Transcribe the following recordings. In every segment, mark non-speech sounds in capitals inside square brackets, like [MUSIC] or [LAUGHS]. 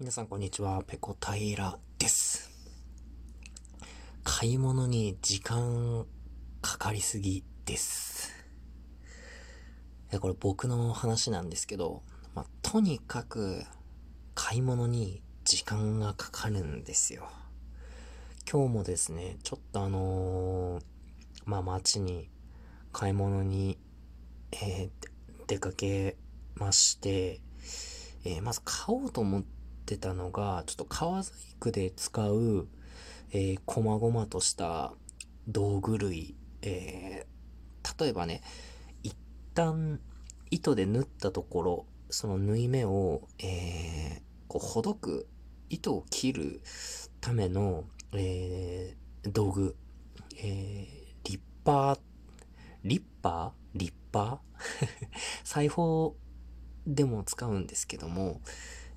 皆さんこんにちは、ペコ平です。買い物に時間かかりすぎです。これ僕の話なんですけど、まあ、とにかく買い物に時間がかかるんですよ。今日もですね、ちょっとあのー、まあ街に買い物に、えー、出かけまして、えー、まず買おうと思ってってたのが、ちょっと革細工で使う、えー、細々とした道具類、えー、例えばね、一旦糸で縫ったところ、その縫い目を、えー、こう、ほどく、糸を切るための、えー、道具、えー、リッパー、リッパー？リッパー？[LAUGHS] 裁縫でも使うんですけども、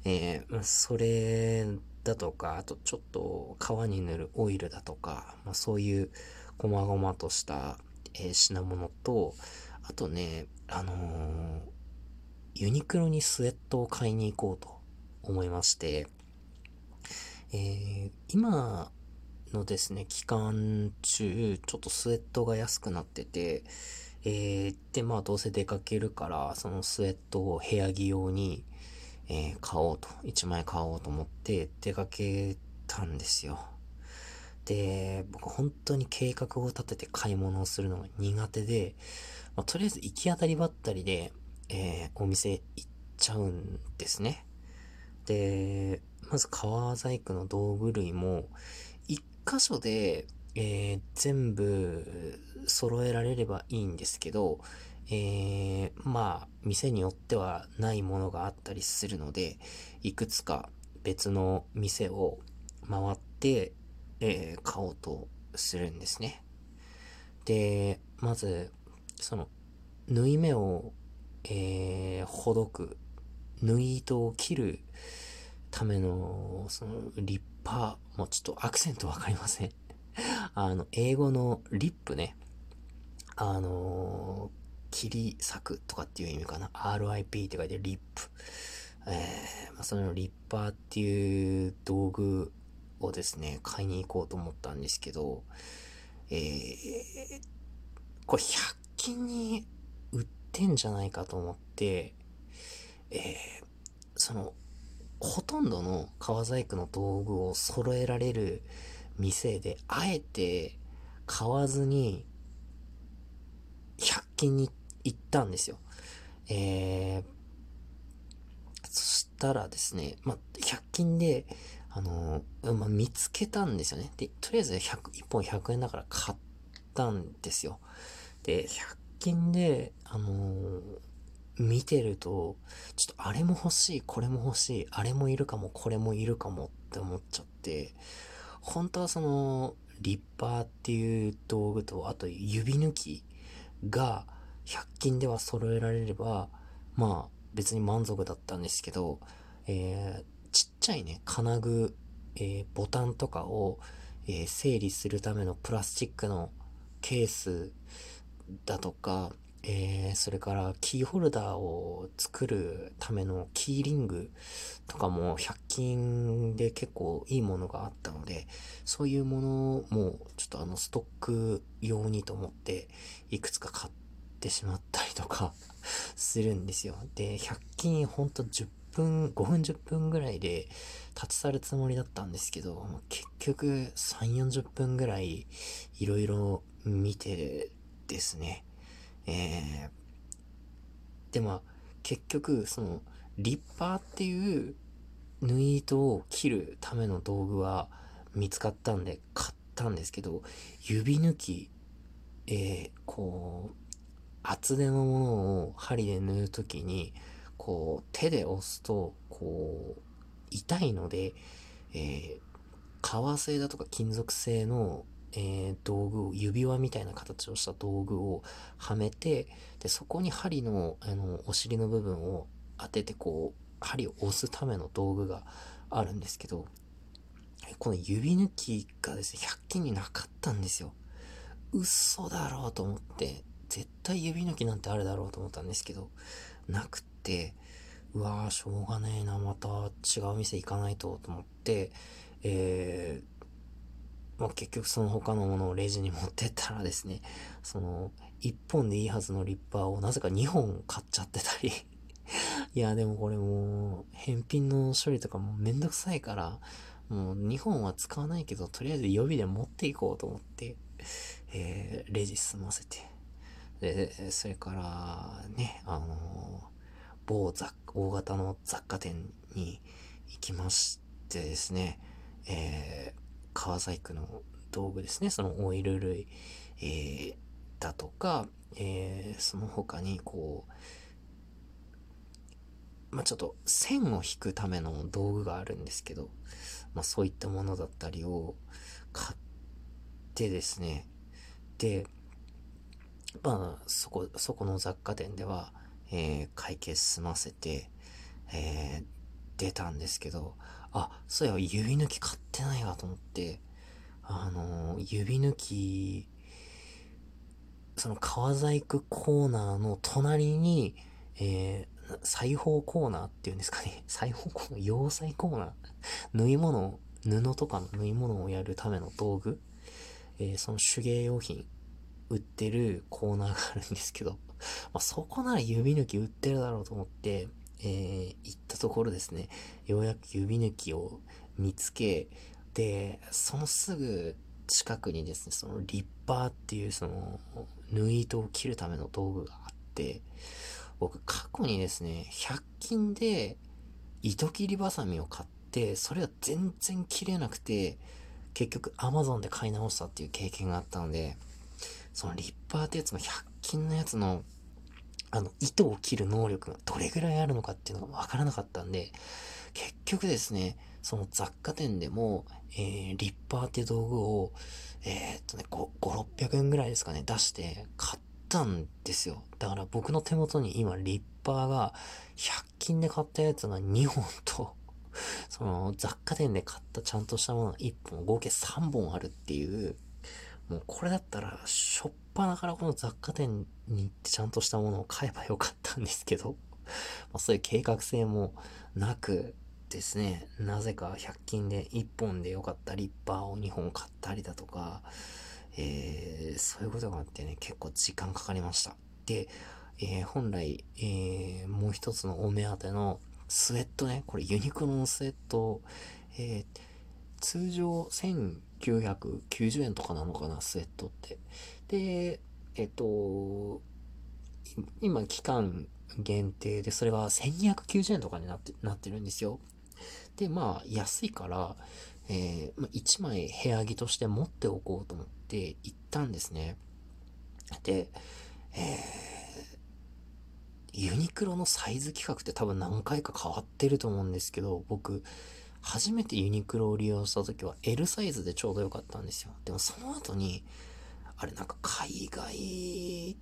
えー、それだとか、あとちょっと皮に塗るオイルだとか、まあ、そういう細々とした、えー、品物と、あとね、あのー、ユニクロにスウェットを買いに行こうと思いまして、えー、今のですね、期間中、ちょっとスウェットが安くなってて、えー、で、まあどうせ出かけるから、そのスウェットを部屋着用に、えー、買おうと、1枚買おうと思って出かけたんですよ。で、僕本当に計画を立てて買い物をするのが苦手で、まあ、とりあえず行き当たりばったりで、えー、お店行っちゃうんですね。で、まず革細工の道具類も、一箇所で、えー、全部揃えられればいいんですけど、えー、まあ、店によってはないものがあったりするので、いくつか別の店を回って、えー、買おうとするんですね。で、まず、その、縫い目を、えー、ほどく、縫い糸を切るための、その、リッパー、もうちょっとアクセントわかりません。[LAUGHS] あの、英語のリップね。あのー切り裂くとかっていう意味かな。RIP って書いてリップ。えー、まあ、そのリッパーっていう道具をですね、買いに行こうと思ったんですけど、えー、これ100均に売ってんじゃないかと思って、えー、その、ほとんどの革細工の道具を揃えられる店で、あえて買わずに、100均に行っ行ったんですよ。えー、そしたらですね、まあ、100均で、あのー、まあ、見つけたんですよね。で、とりあえず100、1本100円だから買ったんですよ。で、100均で、あのー、見てると、ちょっとあれも欲しい、これも欲しい、あれもいるかも、これもいるかもって思っちゃって、本当はその、リッパーっていう道具と、あと指抜きが、100均では揃えられれば、まあ別に満足だったんですけど、えー、ちっちゃいね、金具、えー、ボタンとかを、えー、整理するためのプラスチックのケースだとか、えー、それからキーホルダーを作るためのキーリングとかも100均で結構いいものがあったので、そういうものもちょっとあのストック用にと思っていくつか買ってってしまったりとか [LAUGHS] するんですよ。で、100均ほんと10分、5分10分ぐらいで立ち去るつもりだったんですけど、結局3、40分ぐらいいろいろ見てですね。えー、でまあ結局そのリッパーっていう縫い糸を切るための道具は見つかったんで買ったんですけど、指抜き、えー、こう、厚手のものを針で縫うときに、こう、手で押すと、こう、痛いので、えー、革製だとか金属製の、えー、道具を、指輪みたいな形をした道具をはめて、で、そこに針の、あの、お尻の部分を当てて、こう、針を押すための道具があるんですけど、この指抜きがですね、100均になかったんですよ。嘘だろうと思って、絶対指抜きなんてあるだろうと思ったんですけど、なくって、うわー、しょうがねえな、また違う店行かないと、と思って、えー、まあ、結局その他のものをレジに持ってったらですね、その、1本でいいはずのリッパーをなぜか2本買っちゃってたり [LAUGHS] いや、でもこれもう、返品の処理とかもめんどくさいから、もう2本は使わないけど、とりあえず予備で持っていこうと思って、えー、レジ済ませて。で、それから、ね、あの、某雑、大型の雑貨店に行きましてですね、えー、川細工の道具ですね、そのオイル類、えー、だとか、えー、その他にこう、まあ、ちょっと線を引くための道具があるんですけど、まあ、そういったものだったりを買ってですね、で、まあ、そこ、そこの雑貨店では、えー、会計済ませて、えー、出たんですけど、あ、そうや、指抜き買ってないわと思って、あのー、指抜き、その川細工コーナーの隣に、えー、裁縫コーナーっていうんですかね。[LAUGHS] 裁縫コーナー、洋裁コーナー。縫い物、布とかの縫い物をやるための道具。えー、その手芸用品売ってるコーナーがあるんですけど、[LAUGHS] まあ、そこなら指抜き売ってるだろうと思って、えー、行ったところですね、ようやく指抜きを見つけ、で、そのすぐ近くにですね、そのリッパーっていうその縫い糸を切るための道具があって、僕過去にですね、100均で糸切りバサミを買って、それが全然切れなくて、結局 Amazon で買い直したっていう経験があったので、そのリッパーってやつの100均のやつの、あの、糸を切る能力がどれぐらいあるのかっていうのがわからなかったんで、結局ですね、その雑貨店でも、えー、リッパーって道具を、えー、っとね、5、5、600円ぐらいですかね、出して買ったんですよ。だから僕の手元に今、リッパーが100均で買ったやつが2本と、その雑貨店で買ったちゃんとしたものが1本、合計3本あるっていう、もうこれだったら、しょっぱなからこの雑貨店に行ってちゃんとしたものを買えばよかったんですけど、[LAUGHS] まあ、そういう計画性もなくですね、なぜか100均で1本でよかったリッパーを2本買ったりだとか、えー、そういうことがあってね、結構時間かかりました。で、えー、本来、えー、もう一つのお目当てのスウェットね、これユニクロのスウェット、えー、通常990円とかなのかな、スウェットって。で、えっと、今期間限定で、それが1290円とかになって、なってるんですよ。で、まあ、安いから、えー、まあ、1枚部屋着として持っておこうと思って行ったんですね。で、えー、ユニクロのサイズ規格って多分何回か変わってると思うんですけど、僕、初めてユニクロを利用した時は L サイズでちょうど良かったんですよ。でもその後に、あれなんか海外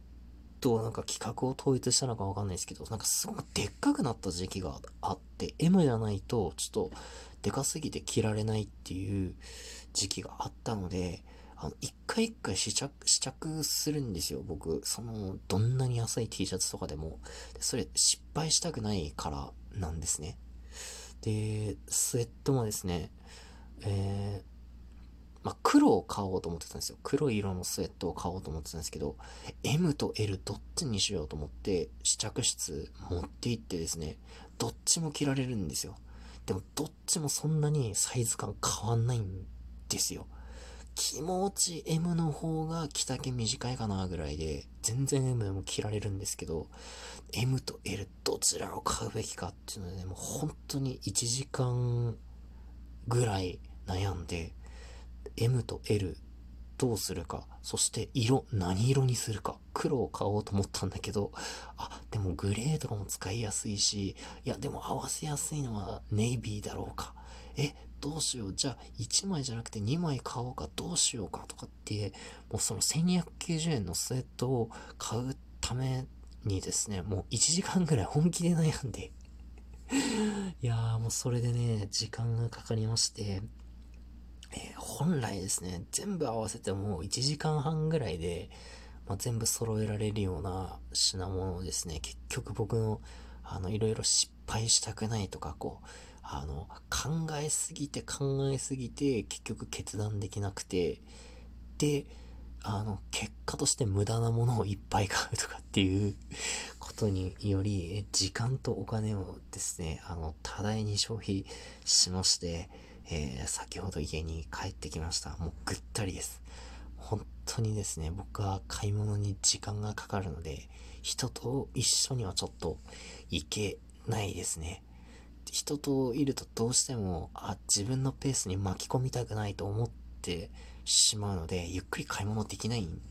となんか企画を統一したのかわかんないですけど、なんかすごくでっかくなった時期があって、M じゃないとちょっとでかすぎて着られないっていう時期があったので、あの、一回一回試着、試着するんですよ、僕。その、どんなに浅い T シャツとかでも。それ失敗したくないからなんですね。で、スウェットもですね、えー、まあ、黒を買おうと思ってたんですよ。黒い色のスウェットを買おうと思ってたんですけど、M と L どっちにしようと思って試着室持って行ってですね、どっちも着られるんですよ。でもどっちもそんなにサイズ感変わんないんですよ。気持ち M の方が着丈短いかなぐらいで、全然 M でも着られるんですけど、M と L どちらを買うべきかっていうので、ね、もう本当に1時間ぐらい悩んで、M と L どうするか、そして色、何色にするか、黒を買おうと思ったんだけど、あ、でもグレーとかも使いやすいし、いや、でも合わせやすいのはネイビーだろうか。え、どうしよう。じゃあ、1枚じゃなくて2枚買おうか、どうしようかとかって、もうその1290円のスウェットを買うためにですね、もう1時間ぐらい本気で悩んで。[LAUGHS] いやーもうそれでね、時間がかかりまして、えー、本来ですね、全部合わせてもう1時間半ぐらいで、まあ、全部揃えられるような品物をですね、結局僕の、あの、いろいろ失敗したくないとか、こう、あの、考えすぎて考えすぎて、結局決断できなくて、で、あの、結果として無駄なものをいっぱい買うとかっていう [LAUGHS] ことにより、時間とお金をですね、あの、多大に消費しまして、えー、先ほど家に帰ってきました。もうぐったりです。本当にですね、僕は買い物に時間がかかるので、人と一緒にはちょっと行けないですね。人といるとどうしても、あ、自分のペースに巻き込みたくないと思ってしまうので、ゆっくり買い物できないん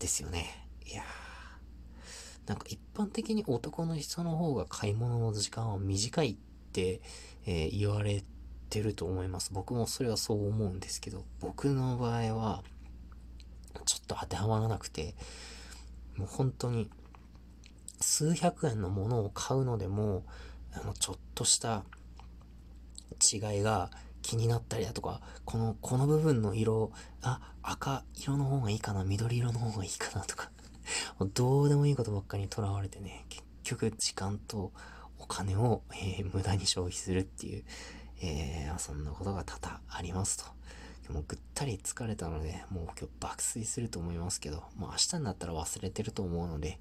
ですよね。いやー。なんか一般的に男の人の方が買い物の時間は短いって、えー、言われてると思います。僕もそれはそう思うんですけど、僕の場合は、ちょっと当てはまらなくて、もう本当に、数百円のものを買うのでも、あの、ちょっとした違いが気になったりだとか、この、この部分の色、あ、赤色の方がいいかな、緑色の方がいいかなとか、どうでもいいことばっかりにとらわれてね、結局時間とお金を、えー、無駄に消費するっていう、えー、そんなことが多々ありますと。もうぐったり疲れたので、もう今日爆睡すると思いますけど、もう明日になったら忘れてると思うので、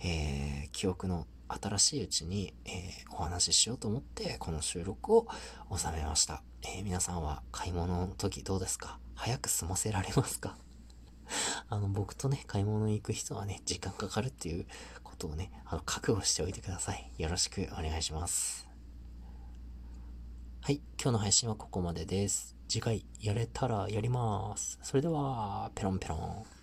えー、記憶の新しいうちに、えー、お話ししようと思ってこの収録を収めました。えー、皆さんは買い物の時どうですか？早く済ませられますか？[LAUGHS] あの、僕とね、買い物に行く人はね、時間かかるっていうことをね、あの、覚悟しておいてください。よろしくお願いします。はい、今日の配信はここまでです。次回やれたらやります。それでは、ペロンペロン。